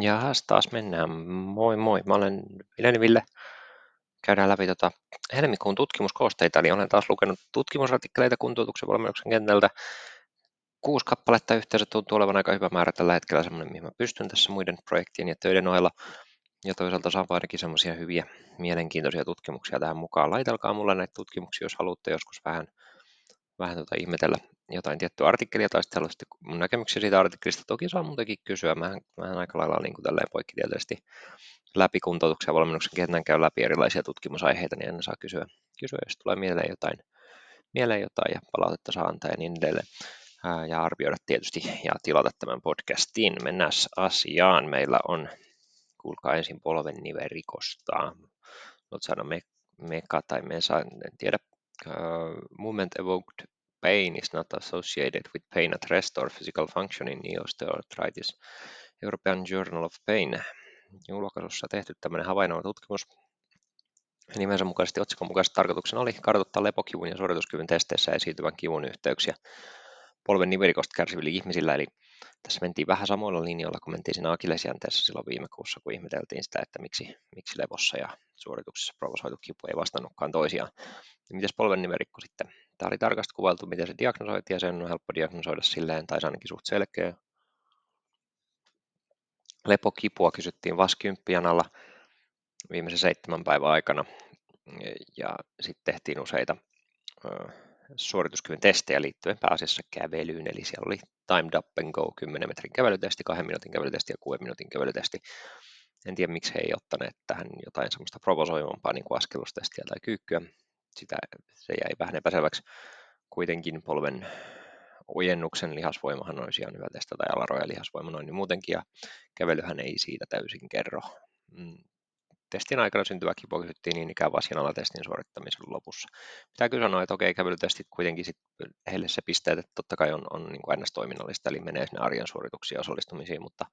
Ja taas mennään. Moi moi, mä olen Vileni Ville. Käydään läpi tota helmikuun tutkimuskoosteita, eli olen taas lukenut tutkimusartikkeleita kuntoutuksen valmennuksen kentältä. Kuusi kappaletta yhteensä tuntuu olevan aika hyvä määrä tällä hetkellä semmoinen, mihin mä pystyn tässä muiden projektien ja töiden ohella. Ja toisaalta saan ainakin semmoisia hyviä, mielenkiintoisia tutkimuksia tähän mukaan. Laitelkaa mulle näitä tutkimuksia, jos haluatte joskus vähän, vähän tota ihmetellä jotain tiettyä artikkelia tai sitten haluaisitte mun näkemyksiä siitä artikkelista, toki saa muutenkin kysyä. Mähän, mähän aika lailla niin kuin tälleen poikkitieteellisesti läpi kuntoutuksen ja valmennuksen kentän käy läpi erilaisia tutkimusaiheita, niin en saa kysyä, kysyä jos tulee mieleen jotain, mieleen jotain ja palautetta saa antaa ja niin edelleen. Ja arvioida tietysti ja tilata tämän podcastin. Mennään asiaan. Meillä on, kuulkaa ensin polven niverikosta. Olet saanut me, meka tai mesa, en tiedä, uh, movement evoked pain is not associated with pain at rest or physical function in osteoarthritis. European Journal of Pain julkaisussa tehty tämmöinen havainnoiva tutkimus. Nimensä mukaisesti otsikon mukaisesti tarkoituksena oli kartoittaa lepokivun ja suorituskyvyn testeissä esiintyvän kivun yhteyksiä polven nivelikosta kärsivillä ihmisillä, eli tässä mentiin vähän samoilla linjoilla, kun mentiin siinä akillesjänteessä silloin viime kuussa, kun ihmeteltiin sitä, että miksi, miksi levossa ja suorituksessa provosoitu kipu ei vastannutkaan toisiaan. Ja mites polven niverikko sitten? Tämä oli tarkasti kuvailtu, miten se diagnosoitiin, ja sen on helppo diagnosoida silleen, tai se ainakin suht selkeä. Lepokipua kysyttiin vaskymppiän alla viimeisen seitsemän päivän aikana, ja sitten tehtiin useita suorituskyvyn testejä liittyen pääasiassa kävelyyn, eli siellä oli timed up and go 10 metrin kävelytesti, 2 minuutin kävelytesti ja 6 minuutin kävelytesti. En tiedä, miksi he ei ottaneet tähän jotain semmoista provosoivampaa niin kuin askelustestiä tai kyykkyä. Sitä, se jäi vähän epäselväksi. Kuitenkin polven ojennuksen lihasvoimahan olisi ihan hyvä testata ja alaroja lihasvoima noin niin muutenkin, ja kävelyhän ei siitä täysin kerro. Testin aikana syntyvä kipu kysyttiin niin ikään vasinalla testin suorittamisen lopussa. Pitää kyllä sanoa, että okei, kävelytestit kuitenkin sit heille se pisteet, että totta kai on, on niin kuin toiminnallista, eli menee sinne arjen suorituksiin ja osallistumisiin, mutta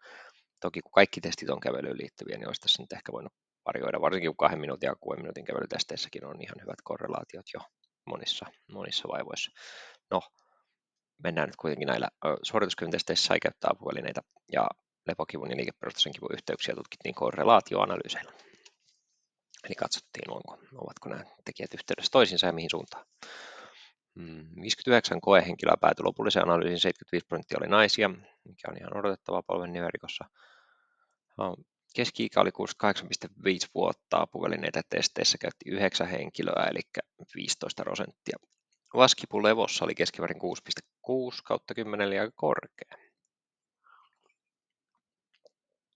toki kun kaikki testit on kävelyyn liittyviä, niin olisi tässä nyt ehkä voinut varjoida, varsinkin kun kahden minuutin ja kuuden minuutin kävelytesteissäkin on ihan hyvät korrelaatiot jo monissa, monissa vaivoissa. No, mennään nyt kuitenkin näillä suorituskyvyn testeissä sai käyttää apuvälineitä ja lepokivun ja liikeperustaisen kivun yhteyksiä tutkittiin korrelaatioanalyyseillä. Eli katsottiin, onko, ovatko nämä tekijät yhteydessä toisiinsa ja mihin suuntaan. 59 mm, koehenkilöä päätyi lopulliseen analyysiin, 75 prosenttia oli naisia, mikä on ihan odotettavaa polven niverikossa. Keski-ikä oli 68,5 vuotta, apuvälineitä testeissä käytti 9 henkilöä, eli 15 prosenttia. Vaskipu levossa oli keskivarin 6,6 kautta 10, eli aika korkea.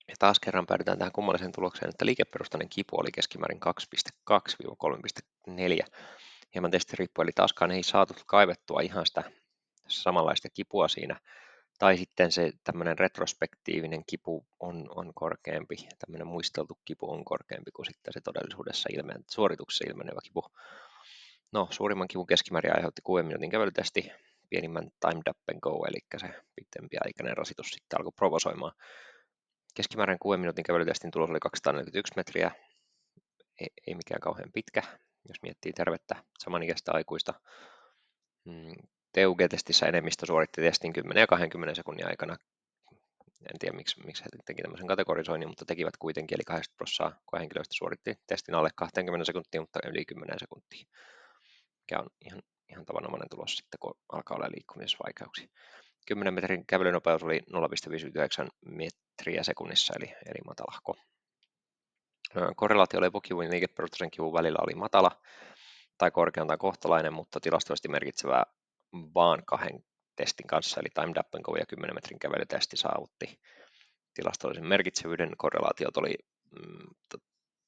Ja taas kerran päädytään tähän kummalliseen tulokseen, että liikeperustainen kipu oli keskimäärin 2,2-3,4 hieman testiriippuen, eli taaskaan ei saatu kaivettua ihan sitä samanlaista kipua siinä, tai sitten se tämmöinen retrospektiivinen kipu on, on korkeampi, tämmöinen muisteltu kipu on korkeampi kuin sitten se todellisuudessa ilmeen, suorituksessa ilmenevä kipu. No, suurimman kivun keskimäärin aiheutti 6 minuutin kävelytesti, pienimmän timed up and go, eli se pitempi aikainen rasitus sitten alkoi provosoimaan Keskimääräinen 6 minuutin kävelytestin tulos oli 241 metriä, ei, ei mikään kauhean pitkä, jos miettii tervettä samanikäistä aikuista. Mm, TUG-testissä enemmistö suoritti testin 10 ja 20 sekunnin aikana. En tiedä, miksi, miksi he teki tämmöisen kategorisoinnin, mutta tekivät kuitenkin, eli 80 prosenttia henkilöistä suoritti testin alle 20 sekuntia, mutta yli 10 sekuntia, mikä on ihan, ihan tavanomainen tulos sitten, kun alkaa olla liikkumisessa vaikeuksia. 10 metrin kävelynopeus oli 0,59 metriä sekunnissa, eli, eli matalahko. Korrelaatio lepokivun ja liikeperustaisen kivun välillä oli matala tai korkean tai kohtalainen, mutta tilastollisesti merkitsevää vaan kahden testin kanssa, eli Time Go ja 10 metrin kävelytesti saavutti tilastollisen merkitsevyyden. Korrelaatiot oli, mm,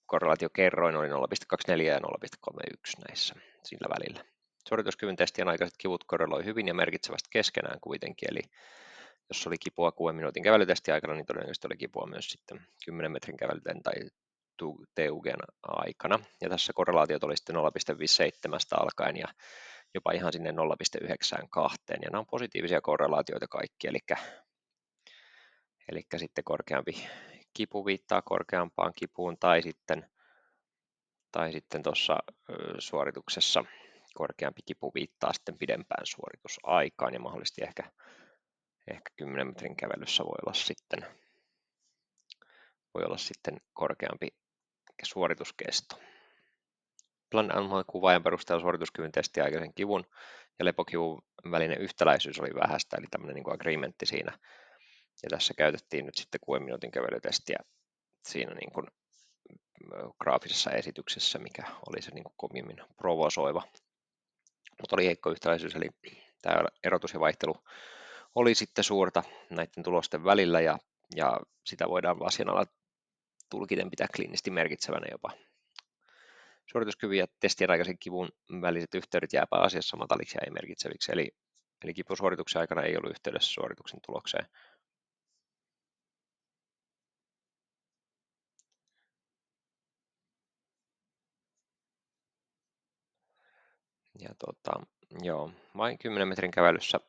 korrelaatiokerroin oli 0,24 ja 0,31 näissä sillä välillä. Suorituskyvyn testien aikaiset kivut korreloi hyvin ja merkitsevästi keskenään kuitenkin, eli jos oli kipua 6 minuutin kävelytesti aikana, niin todennäköisesti oli kipua myös sitten 10 metrin kävelyten tai TUGen aikana. Ja tässä korrelaatiot oli sitten 0,57 alkaen ja jopa ihan sinne 0,92. Ja nämä on positiivisia korrelaatioita kaikki, eli, eli sitten korkeampi kipu viittaa korkeampaan kipuun tai sitten, tai sitten tuossa suorituksessa korkeampi kipu viittaa sitten pidempään suoritusaikaan ja mahdollisesti ehkä, ehkä 10 metrin kävelyssä voi olla sitten voi olla sitten korkeampi suorituskesto. Plan Animal kuvaajan perusteella suorituskyvyn testiaikaisen kivun ja lepokivun välinen yhtäläisyys oli vähäistä, eli tämmöinen niin agreementti siinä. Ja tässä käytettiin nyt sitten 6 minuutin kävelytestiä siinä niin kuin graafisessa esityksessä, mikä oli se niin kuin kovimmin provosoiva. Mutta oli heikko yhtäläisyys, eli tämä erotus ja vaihtelu oli sitten suurta näiden tulosten välillä, ja, ja sitä voidaan asianala tulkiten pitää kliinisesti merkitsevänä jopa. Suorituskyvyn ja testien aikaisen kivun väliset yhteydet jää pääasiassa mataliksi ja ei merkitseviksi, eli, eli kipusuorituksen aikana ei ollut yhteydessä suorituksen tulokseen. Tota, joo, vain 10 metrin kävelyssä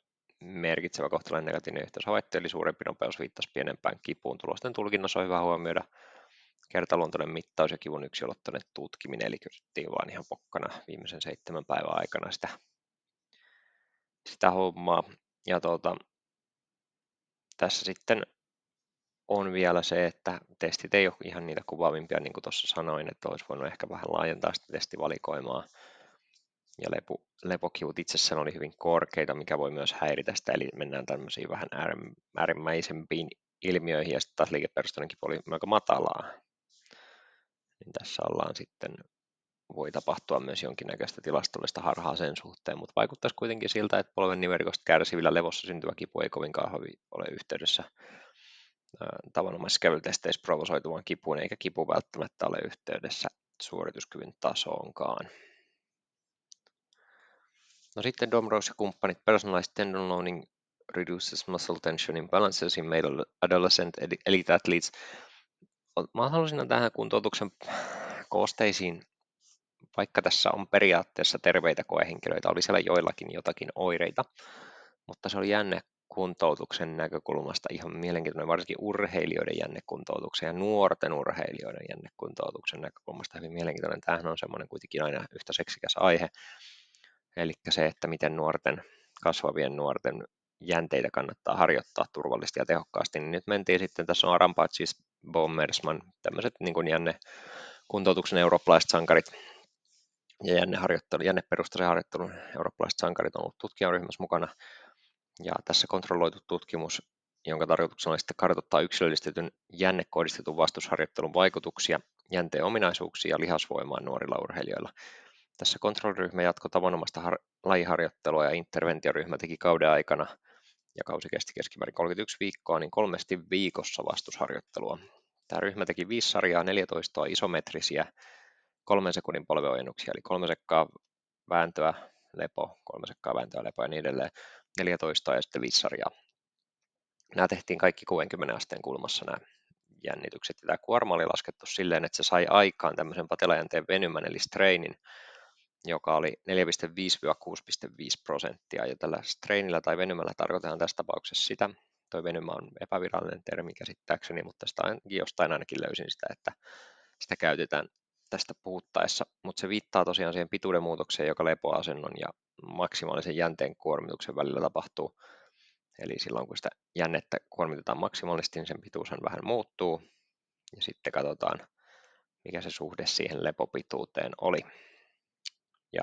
merkitsevä kohtalainen negatiivinen yhteys havaittu, eli suurempi nopeus viittasi pienempään kipuun. Tulosten tulkinnassa on hyvä huomioida kertaluontoinen mittaus ja kivun yksilöllinen tutkiminen, eli kysyttiin vain ihan pokkana viimeisen seitsemän päivän aikana sitä, sitä hommaa. Ja tuota, tässä sitten on vielä se, että testit ei ole ihan niitä kuvaavimpia, niin kuin tuossa sanoin, että olisi voinut ehkä vähän laajentaa sitä testivalikoimaa ja lepo, lepokivut itsessään oli hyvin korkeita, mikä voi myös häiritä sitä, eli mennään tämmöisiin vähän äärimmäisempiin ilmiöihin, ja sitten taas liikeperustainen kipu oli melko matalaa. Niin tässä ollaan sitten, voi tapahtua myös jonkinnäköistä tilastollista harhaa sen suhteen, mutta vaikuttaisi kuitenkin siltä, että polven niverikosta kärsivillä levossa syntyvä kipu ei kovinkaan ole yhteydessä tavanomaisissa kävelytesteissä provosoituvaan kipuun, eikä kipu välttämättä ole yhteydessä suorituskyvyn tasoonkaan. No sitten Domrose ja kumppanit Personalized Tendon Loading Reduces Muscle Tension Imbalances in Male Adolescent Elite Athletes. Mä haluaisin tähän kuntoutuksen koosteisiin, vaikka tässä on periaatteessa terveitä koehenkilöitä, oli siellä joillakin jotakin oireita, mutta se oli jänne kuntoutuksen näkökulmasta ihan mielenkiintoinen, varsinkin urheilijoiden jännekuntoutuksen ja nuorten urheilijoiden jännekuntoutuksen näkökulmasta hyvin mielenkiintoinen. Tämähän on semmoinen kuitenkin aina yhtä seksikäs aihe, Eli se, että miten nuorten, kasvavien nuorten jänteitä kannattaa harjoittaa turvallisesti ja tehokkaasti, niin nyt mentiin sitten, tässä on Arampatsis, Bommersman, tämmöiset niin kuin jänne, kuntoutuksen eurooppalaiset sankarit ja jänneharjoittelu, jänneperustaisen harjoittelun eurooppalaiset sankarit on ollut tutkijaryhmässä mukana. Ja tässä kontrolloitu tutkimus, jonka tarkoituksena on sitten kartoittaa yksilöllistetyn jännekohdistetun vastusharjoittelun vaikutuksia, jänteen ominaisuuksia ja lihasvoimaa nuorilla urheilijoilla. Tässä kontrolliryhmä jatkoi tavanomaista har- lajiharjoittelua ja interventioryhmä teki kauden aikana, ja kausi kesti keskimäärin 31 viikkoa, niin kolmesti viikossa vastusharjoittelua. Tämä ryhmä teki viisi sarjaa, 14 isometrisiä, kolmen sekunnin polveojennuksia, eli kolme sekkaa vääntöä, lepo, kolme sekkaa vääntöä, lepo ja niin edelleen, 14 ja sitten viisi sarjaa. Nämä tehtiin kaikki 60 asteen kulmassa nämä jännitykset. Ja tämä kuorma oli laskettu silleen, että se sai aikaan tämmöisen patelajänteen venymän eli strainin, joka oli 4,5-6,5 prosenttia. Ja tällä strainilla tai venymällä tarkoitetaan tässä tapauksessa sitä, tuo venymä on epävirallinen termi käsittääkseni, mutta sitä ainakin jostain ainakin löysin sitä, että sitä käytetään tästä puhuttaessa, mutta se viittaa tosiaan siihen pituuden muutokseen, joka lepoasennon ja maksimaalisen jänteen kuormituksen välillä tapahtuu. Eli silloin kun sitä jännettä kuormitetaan maksimaalisesti, niin sen pituus vähän muuttuu. Ja sitten katsotaan, mikä se suhde siihen lepopituuteen oli. Ja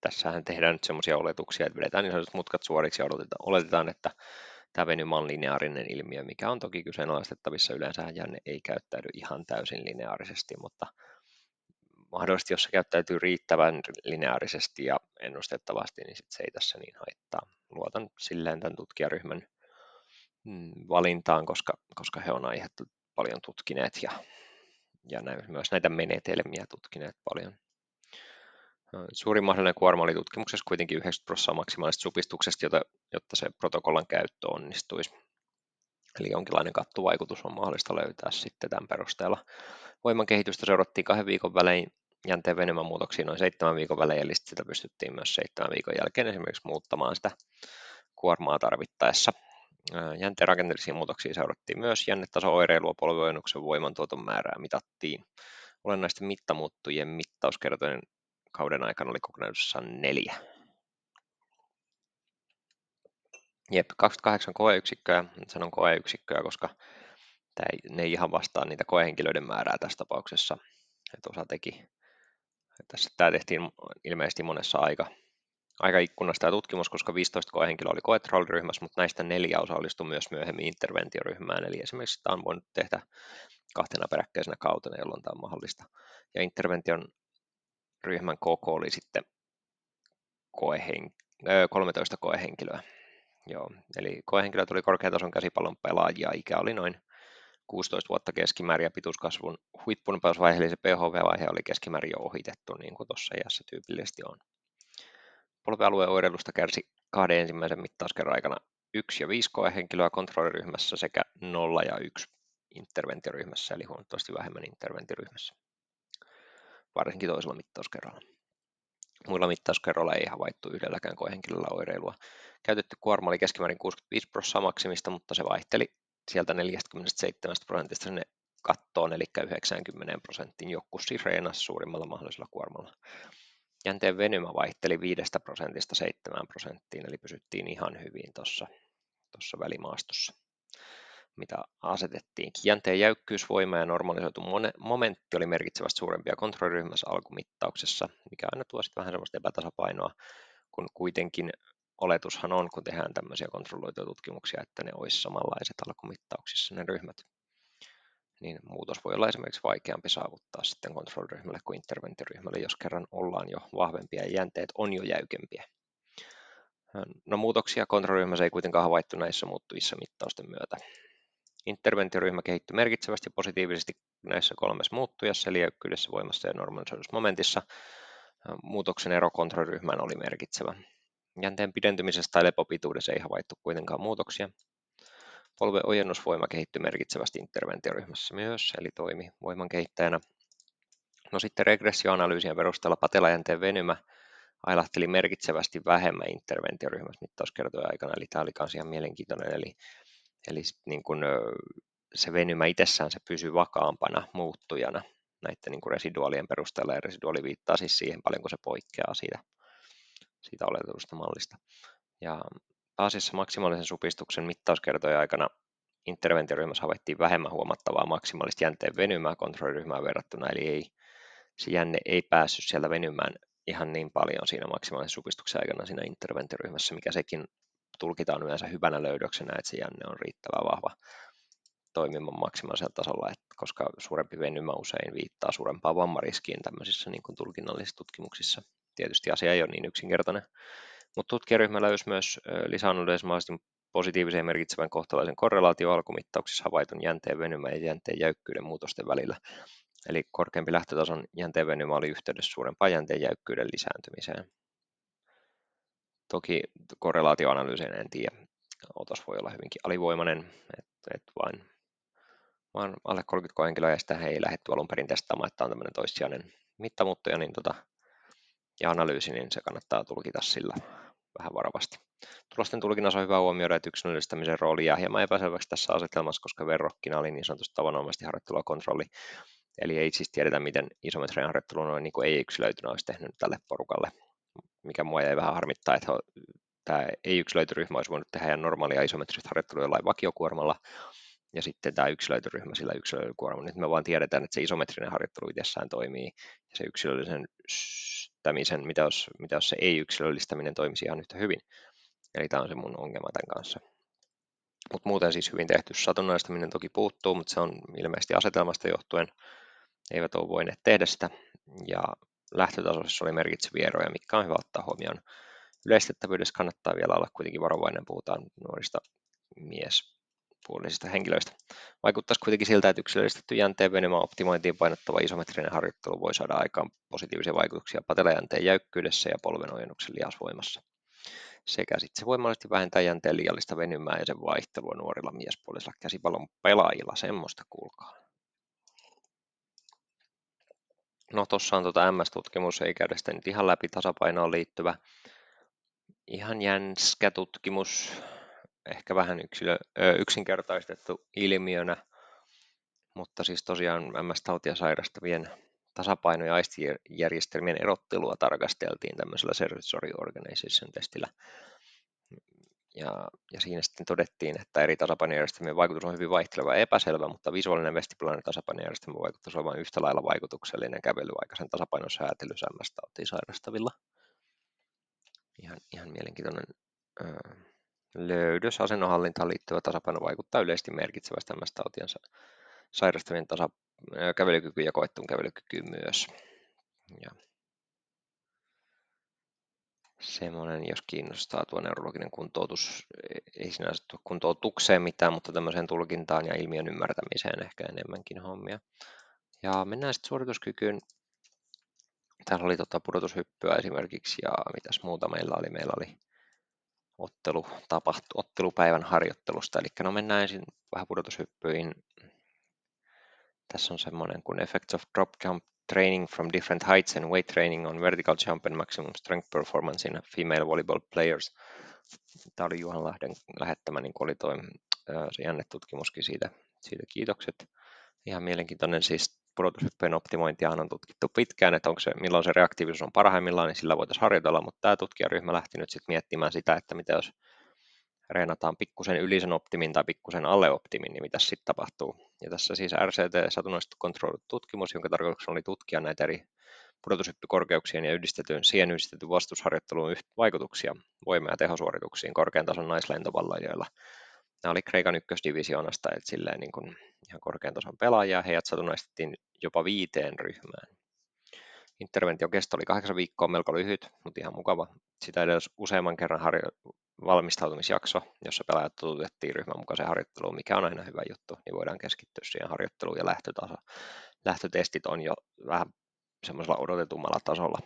tässähän tehdään nyt semmoisia oletuksia, että vedetään niin sanotut mutkat suoriksi ja odotetaan, oletetaan, että tämä venyma on lineaarinen ilmiö, mikä on toki kyseenalaistettavissa. Yleensä jänne ei käyttäydy ihan täysin lineaarisesti, mutta mahdollisesti jos se käyttäytyy riittävän lineaarisesti ja ennustettavasti, niin sit se ei tässä niin haittaa. Luotan silleen tämän tutkijaryhmän mm, valintaan, koska, koska he on aihetta paljon tutkineet ja, ja myös näitä menetelmiä tutkineet paljon. Suurin mahdollinen kuorma oli tutkimuksessa kuitenkin 90 prosenttia maksimaalisesta supistuksesta, jota, jotta se protokollan käyttö onnistuisi. Eli jonkinlainen kattuvaikutus on mahdollista löytää sitten tämän perusteella. Voiman kehitystä seurattiin kahden viikon välein jänteen venymän muutoksia noin seitsemän viikon välein, eli sitä pystyttiin myös seitsemän viikon jälkeen esimerkiksi muuttamaan sitä kuormaa tarvittaessa. Jänteen rakenteellisia muutoksia seurattiin myös. Jännetaso-oireilua polvioinnuksen voimantuoton määrää mitattiin. Olennaisten mittamuuttujien mittauskertojen kauden aikana oli kokonaisuudessaan neljä. Jep, 28 koeyksikköä, sanon koeyksikköä, koska Tämä ei, ne ei ihan vastaa niitä koehenkilöiden määrää tässä tapauksessa, että osa teki. Tässä, tämä tehtiin ilmeisesti monessa aika, aikaikkunassa tämä tutkimus, koska 15 koehenkilöä oli koetrolliryhmässä, mutta näistä neljä osallistui myös myöhemmin interventioryhmään, eli esimerkiksi tämä on voinut tehdä kahtena peräkkäisenä kautena, jolloin tämä on mahdollista. Ja intervention ryhmän koko oli sitten koehen, 13 koehenkilöä. Joo, eli koehenkilö tuli korkeatason käsipallon pelaajia, ikä oli noin 16 vuotta keskimäärin ja pituuskasvun huippunopeusvaihe, eli se PHV-vaihe oli keskimäärin jo ohitettu, niin kuin tuossa iässä tyypillisesti on. Polvealueen oireilusta kärsi kahden ensimmäisen mittauskerran aikana 1 ja 5 koehenkilöä kontrolliryhmässä sekä 0 ja 1 interventioryhmässä, eli huomattavasti vähemmän interventioryhmässä, varsinkin toisella mittauskerralla. Muilla mittauskerroilla ei havaittu yhdelläkään koehenkilöllä oireilua. Käytetty kuorma oli keskimäärin 65 prosenttia maksimista, mutta se vaihteli sieltä 47 prosentista sinne kattoon, eli 90 prosenttiin joku siis suurimmalla mahdollisella kuormalla. Jänteen venymä vaihteli 5 prosentista 7 prosenttiin, eli pysyttiin ihan hyvin tuossa välimaastossa mitä asetettiin. Jänteen jäykkyysvoima ja normalisoitu momentti oli merkitsevästi suurempia kontrolliryhmässä alkumittauksessa, mikä aina tuo sitten vähän sellaista epätasapainoa, kun kuitenkin oletushan on, kun tehdään tämmöisiä kontrolloituja tutkimuksia, että ne olisi samanlaiset alkumittauksissa ne ryhmät, niin muutos voi olla esimerkiksi vaikeampi saavuttaa sitten kontrolliryhmälle kuin interventioryhmälle, jos kerran ollaan jo vahvempia ja jänteet on jo jäykempiä. No muutoksia kontrolliryhmässä ei kuitenkaan havaittu näissä muuttuvissa mittausten myötä. Interventioryhmä kehittyi merkitsevästi positiivisesti näissä kolmessa muuttujassa, eli jäykkyydessä, voimassa ja normalisoidussa momentissa. Muutoksen ero kontrolliryhmään oli merkitsevä. Jänteen pidentymisessä tai lepopituudessa ei havaittu kuitenkaan muutoksia. Polven ojennusvoima kehittyi merkitsevästi interventioryhmässä myös, eli toimi voiman kehittäjänä. No sitten regressioanalyysien perusteella patelajänteen venymä ailahteli merkitsevästi vähemmän interventioryhmässä mittauskertojen aikana, eli tämä oli myös ihan mielenkiintoinen, eli Eli niin kuin se venymä itsessään se pysyy vakaampana muuttujana näiden niin kuin residuaalien perusteella, ja residuaali viittaa siis siihen paljonko se poikkeaa siitä, siitä oletetusta mallista. Ja pääasiassa maksimaalisen supistuksen mittauskertojen aikana interventioryhmässä havaittiin vähemmän huomattavaa maksimaalista jänteen venymää kontrolliryhmään verrattuna, eli ei, se jänne ei päässyt siellä venymään ihan niin paljon siinä maksimaalisen supistuksen aikana siinä interventioryhmässä, mikä sekin tulkitaan yleensä hyvänä löydöksenä, että se jänne on riittävän vahva toimimaan maksimaalisella tasolla, että koska suurempi venymä usein viittaa suurempaan vammariskiin tämmöisissä niin kuin tulkinnallisissa tutkimuksissa. Tietysti asia ei ole niin yksinkertainen, mutta tutkijaryhmä löysi myös lisäanalyysissä mahdollisesti positiivisen merkitsevän kohtalaisen korrelaatio alkumittauksissa havaitun jänteen venymä ja jänteen jäykkyyden muutosten välillä. Eli korkeampi lähtötason jänteen venymä oli yhteydessä suurempaan jänteen jäykkyyden lisääntymiseen. Toki korrelaatioanalyyseen en tiedä. Otos voi olla hyvinkin alivoimainen, että et vain, vain alle 30 henkilöä ja sitä he ei lähdetty alun perin testaamaan, että on tämmöinen toissijainen mittamuuttoja niin tota, ja analyysi, niin se kannattaa tulkita sillä vähän varovasti. Tulosten tulkinnassa on hyvä huomioida, että yksilöllistämisen rooli jää hieman epäselväksi tässä asetelmassa, koska verrokkina oli niin sanotusti tavanomaisesti harjoittelua kontrolli. Eli ei siis tiedetä, miten isometrien harjoittelu noin niin ei yksilöitynä olisi tehnyt tälle porukalle mikä mua jäi vähän harmittaa, että tämä ei-yksilöity ryhmä olisi voinut tehdä ihan normaalia isometristä harjoittelua jollain vakiokuormalla, ja sitten tämä yksilöity ryhmä sillä yksilöidykuormalla. Nyt me vaan tiedetään, että se isometrinen harjoittelu itsessään toimii, ja se yksilöllisen stämisen, mitä jos, mitä jos se ei-yksilöllistäminen toimisi ihan yhtä hyvin. Eli tämä on se mun ongelma tämän kanssa. Mutta muuten siis hyvin tehty. Satunnaistaminen toki puuttuu, mutta se on ilmeisesti asetelmasta johtuen. Eivät ole voineet tehdä sitä. Ja lähtötasoissa oli merkitseviä eroja, mitkä on hyvä ottaa huomioon. Yleistettävyydessä kannattaa vielä olla kuitenkin varovainen, puhutaan nuorista miespuolisista henkilöistä. Vaikuttaisi kuitenkin siltä, että yksilöllistetty jänteen venymä optimointiin painottava isometrinen harjoittelu voi saada aikaan positiivisia vaikutuksia patelajänteen jäykkyydessä ja polven ojennuksen lihasvoimassa. Sekä sitten se voimallisesti vähentää jänteen liiallista venymää ja sen vaihtelua nuorilla miespuolisilla käsipallon pelaajilla, semmoista kuulkaa. No tuossa on tuota MS-tutkimus, ei käydä sitä nyt ihan läpi tasapainoon liittyvä. Ihan jänskä tutkimus, ehkä vähän yksilö, ö, yksinkertaistettu ilmiönä, mutta siis tosiaan MS-tautia sairastavien tasapaino- ja aistijärjestelmien erottelua tarkasteltiin tämmöisellä sensory organization testillä. Ja, ja siinä sitten todettiin, että eri tasapainojärjestelmien vaikutus on hyvin vaihteleva ja epäselvä, mutta visuaalinen vestibularinen tasapainojärjestelmä vaikuttaisi olevan yhtä lailla vaikutuksellinen kävelyaikaisen tasapainon säätely MS-tautiin sairastavilla. Ihan, ihan mielenkiintoinen öö, löydös. Asennonhallintaan liittyvä tasapaino vaikuttaa yleisesti merkitsevästi MS-tautien sairastavien tasa, kävelykykyyn ja koettuun kävelykykyyn myös. Ja semmoinen, jos kiinnostaa tuo neurologinen kuntoutus, ei sinänsä tuo kuntoutukseen mitään, mutta tämmöiseen tulkintaan ja ilmiön ymmärtämiseen ehkä enemmänkin hommia. Ja mennään sitten suorituskykyyn. Täällä oli tota pudotushyppyä esimerkiksi ja mitäs muuta meillä oli. Meillä oli ottelu, tapahtu, ottelupäivän harjoittelusta, eli no mennään ensin vähän pudotushyppyihin. Tässä on semmoinen kuin Effects of Drop Jump training from different heights and weight training on vertical jump and maximum strength performance in female volleyball players. Tämä oli Juhan Lahden lähettämä, niin oli toi, jännetutkimuskin siitä, siitä kiitokset. Ihan mielenkiintoinen siis pudotushyppeen optimointia on tutkittu pitkään, että onko se, milloin se reaktiivisuus on parhaimmillaan, niin sillä voitaisiin harjoitella, mutta tämä tutkijaryhmä lähti nyt sitten miettimään sitä, että mitä jos reenataan pikkusen yli sen optimin tai pikkusen alle optimin, niin mitä sitten tapahtuu. Tässä siis RCT satunnaisesti kontrolloitu tutkimus, jonka tarkoituksena oli tutkia näitä eri pudotushyppykorkeuksien ja yhdistetyn, siihen yhdistetyn vastusharjoitteluun vaikutuksia voima- ja tehosuorituksiin korkean tason naislentovallailijoilla. Nämä oli Kreikan ykkösdivisioonasta, että silleen niin kuin ihan korkean tason pelaajia. Heidät satunnaistettiin jopa viiteen ryhmään. Intervention kesto oli kahdeksan viikkoa, melko lyhyt, mutta ihan mukava. Sitä edes useamman kerran harjo- valmistautumisjakso, jossa pelaajat totutettiin ryhmän mukaiseen harjoitteluun, mikä on aina hyvä juttu, niin voidaan keskittyä siihen harjoitteluun ja lähtötaso. Lähtötestit on jo vähän semmoisella odotetummalla tasolla.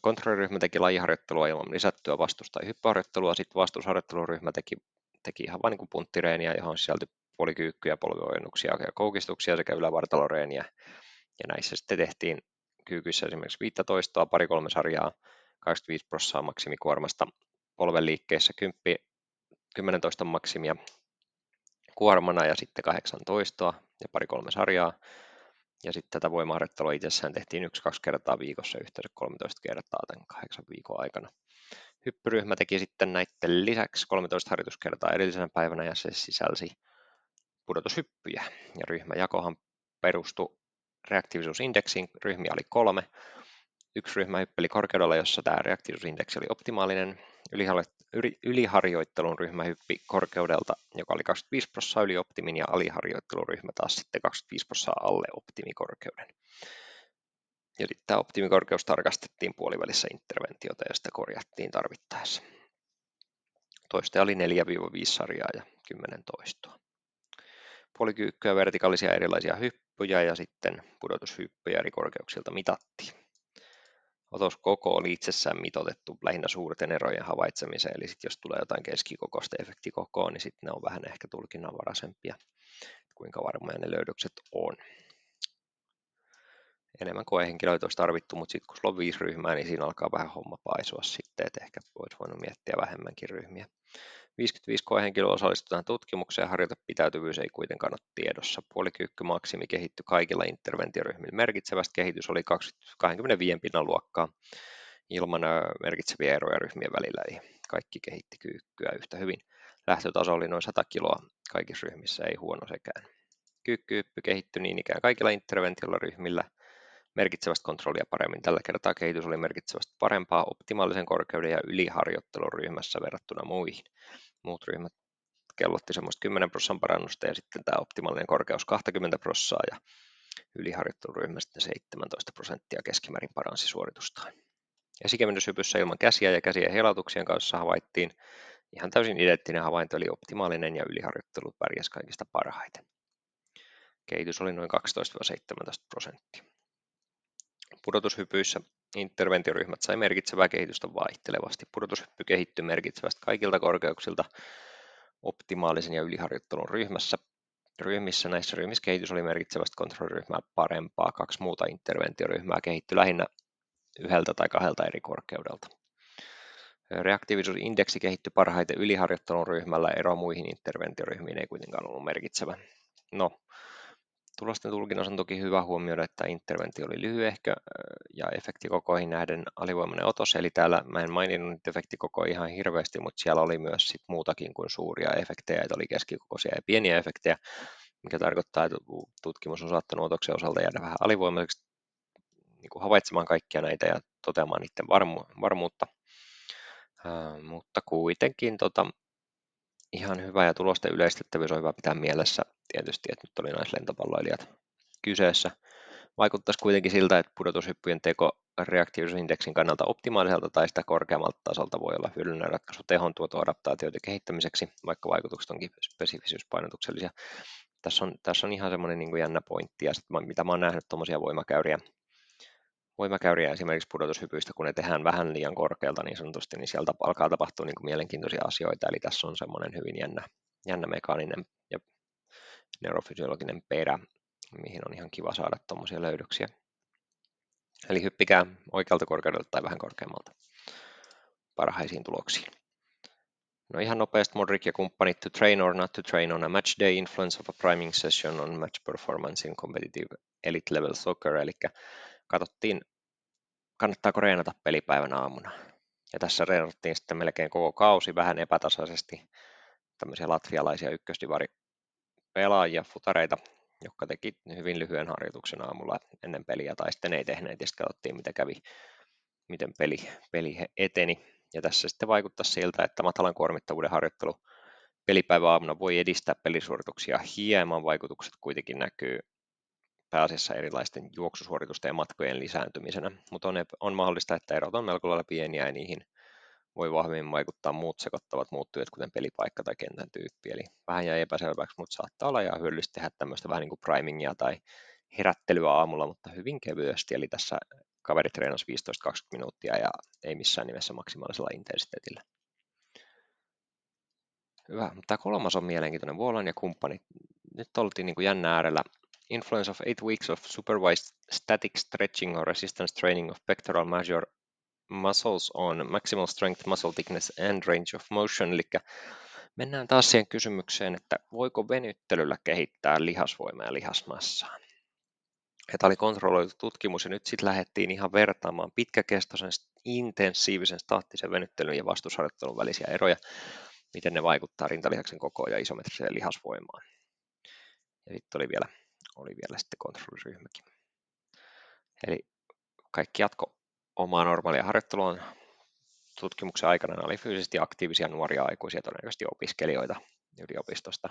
Kontrolliryhmä teki lajiharjoittelua ilman lisättyä vastus- tai hyppyharjoittelua, sitten vastusharjoitteluryhmä teki, teki ihan vain niin punttireeniä, johon sisältyi polikyykkyjä, polviojennuksia ja koukistuksia sekä ylävartaloreeniä. Ja näissä sitten tehtiin kyykyssä esimerkiksi 15, pari-kolme sarjaa, 25 prosenttia maksimikuormasta polven liikkeessä 10, 10 toista maksimia kuormana ja sitten 18 ja pari-kolme sarjaa. Ja sitten tätä voimaharjoittelua itsessään tehtiin yksi-kaksi kertaa viikossa, yhteensä 13 kertaa tämän kahdeksan viikon aikana. Hyppyryhmä teki sitten näiden lisäksi 13 harjoituskertaa edellisenä päivänä ja se sisälsi pudotushyppyjä. Ja ryhmäjakohan perustui reaktiivisuusindeksiin, ryhmiä oli kolme. Yksi ryhmä hyppeli korkeudella, jossa tämä reaktiivisuusindeksi oli optimaalinen. Yliharjoittelun ryhmä hyppi korkeudelta, joka oli 25 prosenttia yli optimin, ja aliharjoitteluryhmä taas sitten 25 prosenttia alle optimikorkeuden. Sitten tämä optimikorkeus tarkastettiin puolivälissä interventiota ja sitä korjattiin tarvittaessa. Toista oli 4-5 sarjaa ja 10 toistoa. Puolikyykkyä, vertikaalisia erilaisia hyppyjä ja sitten pudotushyppyjä eri korkeuksilta mitattiin. Otoskoko oli itsessään mitotettu lähinnä suurten erojen havaitsemiseen, eli sit jos tulee jotain keskikokoista efektikokoa, niin sitten ne on vähän ehkä tulkinnanvaraisempia, kuinka varmoja ne löydökset on. Enemmän koehenkilöitä olisi tarvittu, mutta sitten kun sulla on viisi ryhmää, niin siinä alkaa vähän homma paisua sitten, että ehkä voisi voinut miettiä vähemmänkin ryhmiä. 55 koehenkilöä osallistui tähän tutkimukseen ja harjoitepitäytyvyys ei kuitenkaan ole tiedossa. Puolikyykky maksimi kehittyi kaikilla interventioryhmillä. Merkitsevästi kehitys oli 25 pinnan luokkaa ilman merkitseviä eroja ryhmien välillä, eli kaikki kehitti kyykkyä yhtä hyvin. Lähtötaso oli noin 100 kiloa kaikissa ryhmissä, ei huono sekään. Kyykkyhyppy kehittyi niin ikään kaikilla interventiolla ryhmillä merkitsevästi kontrollia paremmin. Tällä kertaa kehitys oli merkitsevästi parempaa optimaalisen korkeuden ja yliharjoittelun ryhmässä verrattuna muihin muut ryhmät kellotti semmoista 10 prosentin parannusta ja sitten tämä optimaalinen korkeus 20 prosenttia ja yliharjoitteluryhmä sitten 17 prosenttia keskimäärin paransi suoritustaan. Esikevennyshypyssä ilman käsiä ja käsien helautuksien kanssa havaittiin ihan täysin identtinen havainto, eli optimaalinen ja yliharjoittelu pärjäsi kaikista parhaiten. Kehitys oli noin 12-17 prosenttia. Pudotushypyissä Interventioryhmät sai merkitsevää kehitystä vaihtelevasti. Pudotushyppy kehittyi merkitsevästi kaikilta korkeuksilta optimaalisen ja yliharjoittelun ryhmässä. Ryhmissä näissä ryhmissä kehitys oli merkitsevästi kontrolliryhmää parempaa. Kaksi muuta interventioryhmää kehittyi lähinnä yhdeltä tai kahdelta eri korkeudelta. Reaktiivisuusindeksi kehittyi parhaiten yliharjoittelun ryhmällä, ero muihin interventioryhmiin ei kuitenkaan ollut merkitsevä. No, Tulosten tulkinnassa on toki hyvä huomioida, että interventio oli lyhyehkö ja efektikokoihin nähden alivoimainen otos, eli täällä mä en maininnut niitä efektikokoja ihan hirveästi, mutta siellä oli myös sit muutakin kuin suuria efektejä, että oli keskikokoisia ja pieniä efektejä, mikä tarkoittaa, että tutkimus on saattanut otoksen osalta jäädä vähän alivoimaiseksi niin kuin havaitsemaan kaikkia näitä ja toteamaan niiden varmu- varmuutta. Mutta kuitenkin tota, ihan hyvä ja tulosten yleistettävyys on hyvä pitää mielessä tietysti, että nyt oli naislentopalloilijat kyseessä. Vaikuttaisi kuitenkin siltä, että pudotushyppyjen teko reaktiivisuusindeksin kannalta optimaaliselta tai sitä korkeammalta tasolta voi olla hyödyllinen ratkaisu tehon tuotoadaptaatioiden kehittämiseksi, vaikka vaikutukset onkin spesifisyyspainotuksellisia. Tässä on, tässä on ihan semmoinen niin jännä pointti, ja sit, mitä mä oon nähnyt tuommoisia voimakäyriä, voimakäyriä esimerkiksi pudotushypyistä, kun ne tehdään vähän liian korkealta niin sanotusti, niin sieltä alkaa tapahtua niin kuin mielenkiintoisia asioita, eli tässä on semmoinen hyvin jännä, jännä mekaaninen ja neurofysiologinen perä, mihin on ihan kiva saada tuommoisia löydöksiä. Eli hyppikää oikealta korkeudelta tai vähän korkeammalta parhaisiin tuloksiin. No ihan nopeasti Modric ja kumppanit to train or not to train on a match day influence of a priming session on match performance in competitive elite level soccer, eli katsottiin, kannattaako reenata pelipäivän aamuna. Ja tässä reenattiin sitten melkein koko kausi vähän epätasaisesti tämmöisiä latvialaisia ykköstivari pelaajia, futareita, jotka teki hyvin lyhyen harjoituksen aamulla ennen peliä tai sitten ei tehneet ja sitten katsottiin, miten kävi, miten peli, peli eteni. Ja tässä sitten vaikuttaa siltä, että matalan kuormittavuuden harjoittelu pelipäivä aamuna voi edistää pelisuorituksia hieman. Vaikutukset kuitenkin näkyy pääasiassa erilaisten juoksusuoritusten ja matkojen lisääntymisenä, mutta on, on mahdollista, että erot on melko lailla pieniä ja niihin voi vahvemmin vaikuttaa muut sekoittavat muuttujat, kuten pelipaikka tai kentän tyyppi. Eli vähän jäi epäselväksi, mutta saattaa olla ihan hyödyllistä tehdä tämmöistä vähän niin kuin primingia tai herättelyä aamulla, mutta hyvin kevyesti. Eli tässä kaveri treenasi 15-20 minuuttia ja ei missään nimessä maksimaalisella intensiteetillä. Hyvä, mutta tämä kolmas on mielenkiintoinen. Vuolan ja kumppani. Nyt oltiin niin kuin jännä äärellä. Influence of eight weeks of supervised static stretching or resistance training of pectoral major muscles on maximal strength, muscle thickness and range of motion, eli mennään taas siihen kysymykseen, että voiko venyttelyllä kehittää lihasvoimaa ja lihasmassaa. Tämä oli kontrolloitu tutkimus ja nyt sitten lähdettiin ihan vertaamaan pitkäkestoisen, intensiivisen staattisen venyttelyn ja vastusharjoittelun välisiä eroja, miten ne vaikuttaa rintalihaksen kokoon ja isometriseen lihasvoimaan. Ja sitten oli vielä, oli vielä sitten kontrolliryhmäkin. Eli kaikki jatko omaa normaalia harjoittelua tutkimuksen aikana oli fyysisesti aktiivisia nuoria aikuisia, todennäköisesti opiskelijoita yliopistosta,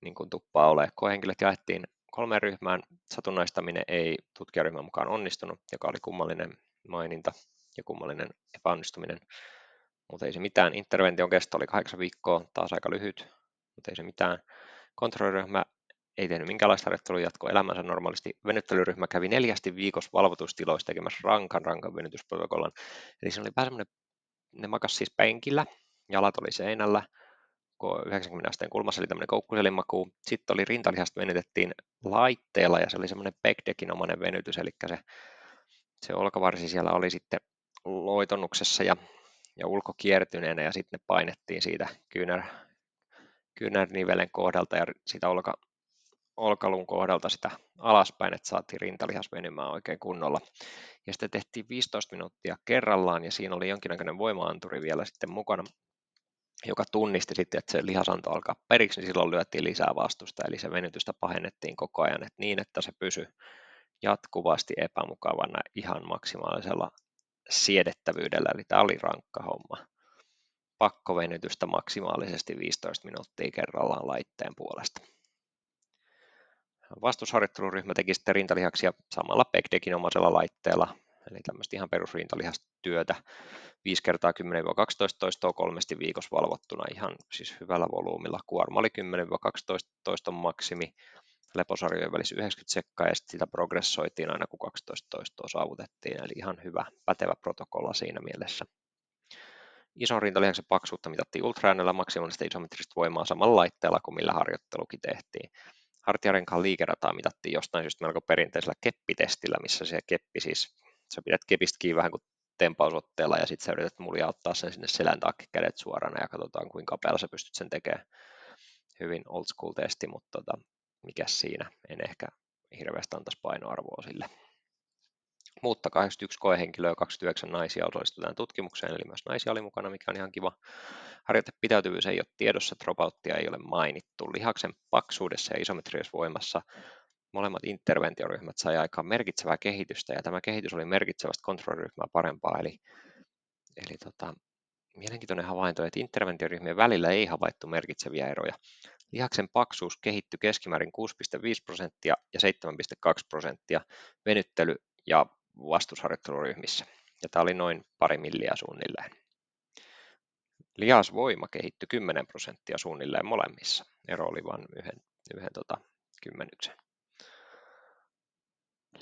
niin kuin tuppaa ole. Koehenkilöt jaettiin kolmeen ryhmään. Satunnaistaminen ei tutkijaryhmän mukaan onnistunut, joka oli kummallinen maininta ja kummallinen epäonnistuminen. Mutta ei se mitään. Intervention kesto oli kahdeksan viikkoa, taas aika lyhyt, mutta ei se mitään. Kontrolliryhmä ei tehnyt minkäänlaista harjoittelua, jatkoi elämänsä normaalisti. Venyttelyryhmä kävi neljästi viikossa valvotustiloissa tekemässä rankan rankan venytysprotokollan. Eli se oli vähän semmoinen, ne makas siis penkillä, jalat oli seinällä, 90 asteen kulmassa oli tämmöinen koukkuselimaku. Sitten oli rintalihasta venytettiin laitteella ja se oli semmoinen omainen venytys, eli se, se olkavarsi siellä oli sitten loitonnuksessa ja, ja ulkokiertyneenä ja sitten ne painettiin siitä kyynär, kyynärnivelen kohdalta ja sitä olka, olkalun kohdalta sitä alaspäin, että saatiin rintalihas venymään oikein kunnolla. Ja sitten tehtiin 15 minuuttia kerrallaan ja siinä oli jonkinnäköinen voimaanturi vielä sitten mukana, joka tunnisti sitten, että se lihasanto alkaa periksi, niin silloin lyötiin lisää vastusta, eli se venytystä pahennettiin koko ajan, että niin, että se pysyi jatkuvasti epämukavana ihan maksimaalisella siedettävyydellä, eli tämä oli rankka homma. Pakkovenytystä maksimaalisesti 15 minuuttia kerrallaan laitteen puolesta. Vastusharjoitteluryhmä teki sitten rintalihaksia samalla PECDEKin omaisella laitteella, eli tämmöistä ihan perusrintalihastyötä. 5 kertaa 10-12 toistoa kolmesti viikossa valvottuna. Ihan siis hyvällä volyymilla. Kuorma oli 10-12 toiston maksimi, leposarjojen välissä 90 sekkaa ja sitä progressoitiin aina kun 12 toistoa saavutettiin, eli ihan hyvä, pätevä protokolla siinä mielessä. Ison rintalihaksen paksuutta mitattiin ultraäänellä. Maksimaalista isometristä voimaa samalla laitteella kuin millä harjoittelukin tehtiin hartiarenkaan liikerataa mitattiin jostain syystä melko perinteisellä keppitestillä, missä se keppi siis, sä pidät kepistä kiinni vähän kuin tempausotteella ja sitten sä yrität muljauttaa sen sinne selän taakse kädet suorana ja katsotaan kuinka kapealla sä pystyt sen tekemään. Hyvin old school testi, mutta tota, mikä siinä, en ehkä hirveästi antaisi painoarvoa sille. Mutta 81 koehenkilöä ja 29 naisia osallistutaan tutkimukseen, eli myös naisia oli mukana, mikä on ihan kiva. Harjoitepitäytyvyys ei ole tiedossa, dropouttia ei ole mainittu. Lihaksen paksuudessa ja isometriassa voimassa molemmat interventioryhmät sai aikaan merkitsevää kehitystä, ja tämä kehitys oli merkitsevästi kontrolliryhmää parempaa, eli, eli tota, mielenkiintoinen havainto, että interventioryhmien välillä ei havaittu merkitseviä eroja. Lihaksen paksuus kehittyi keskimäärin 6,5 prosenttia ja 7,2 prosenttia venyttely- ja vastusharjoitteluryhmissä. Ja tämä oli noin pari milliä suunnilleen. Lihasvoima kehittyi 10 prosenttia suunnilleen molemmissa. Ero oli vain yhden, yhden tota, kymmenyksen.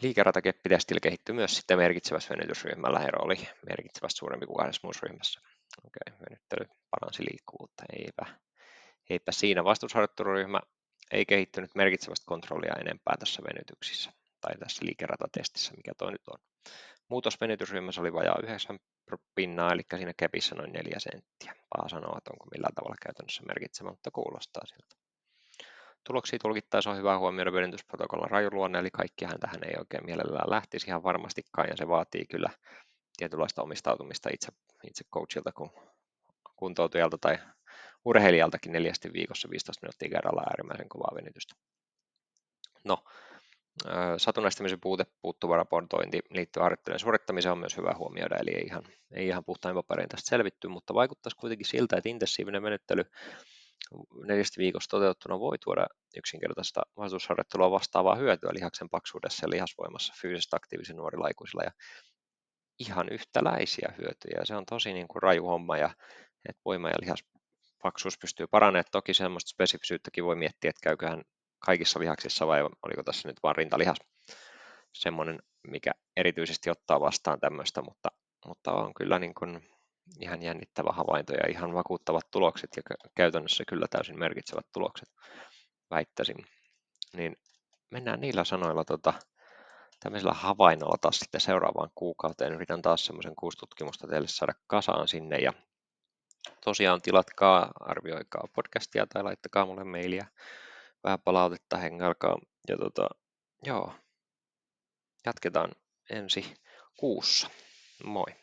Liikeratakeppitästillä kehittyi myös sitten merkitsevässä venytysryhmällä. Ero oli merkittävästi suurempi kuin kahdessa muussa ryhmässä. Okei, venyttely paransi liikkuvuutta. Eipä, eipä siinä vastusharjoitteluryhmä ei kehittynyt merkitsevästi kontrollia enempää tässä venytyksissä tai tässä liikeratatestissä, mikä toi nyt on. Muutos venytysryhmässä oli vajaa 9 pinnaa, eli siinä kepissä noin 4 senttiä. Paha sanoa, että onko millään tavalla käytännössä merkitsevä, mutta kuulostaa siltä. Tuloksia tulkittaessa on hyvä huomioida venytysprotokollan rajuluonne, eli kaikkihan tähän ei oikein mielellään lähtisi ihan varmastikaan, ja se vaatii kyllä tietynlaista omistautumista itse, itse coachilta kuin kuntoutujalta tai urheilijaltakin neljästi viikossa 15 minuuttia kerrallaan äärimmäisen kovaa venytystä. No, satunnaistamisen puute, puuttuva raportointi liittyy harjoittelujen suorittamiseen on myös hyvä huomioida, eli ei ihan, ei ihan puhtain paperin tästä selvitty, mutta vaikuttaisi kuitenkin siltä, että intensiivinen menettely neljästä viikosta toteuttuna voi tuoda yksinkertaista vastusharjoittelua vastaavaa hyötyä lihaksen paksuudessa ja lihasvoimassa fyysisesti aktiivisen nuorilla aikuisilla ja ihan yhtäläisiä hyötyjä. Se on tosi niin kuin raju homma ja että voima ja lihaspaksuus pystyy paranemaan. Toki semmoista spesifisyyttäkin voi miettiä, että käyköhän kaikissa lihaksissa vai oliko tässä nyt vain rintalihas semmoinen, mikä erityisesti ottaa vastaan tämmöistä, mutta, mutta on kyllä niin kuin ihan jännittävä havainto ja ihan vakuuttavat tulokset ja käytännössä kyllä täysin merkitsevät tulokset, väittäisin. Niin mennään niillä sanoilla tota, tämmöisellä havainnolla taas sitten seuraavaan kuukauteen. Yritän taas semmoisen kuusi tutkimusta teille saada kasaan sinne ja tosiaan tilatkaa, arvioikaa podcastia tai laittakaa mulle mailia vähän palautetta, hengailkaa. Ja tota, joo, jatketaan ensi kuussa. Moi!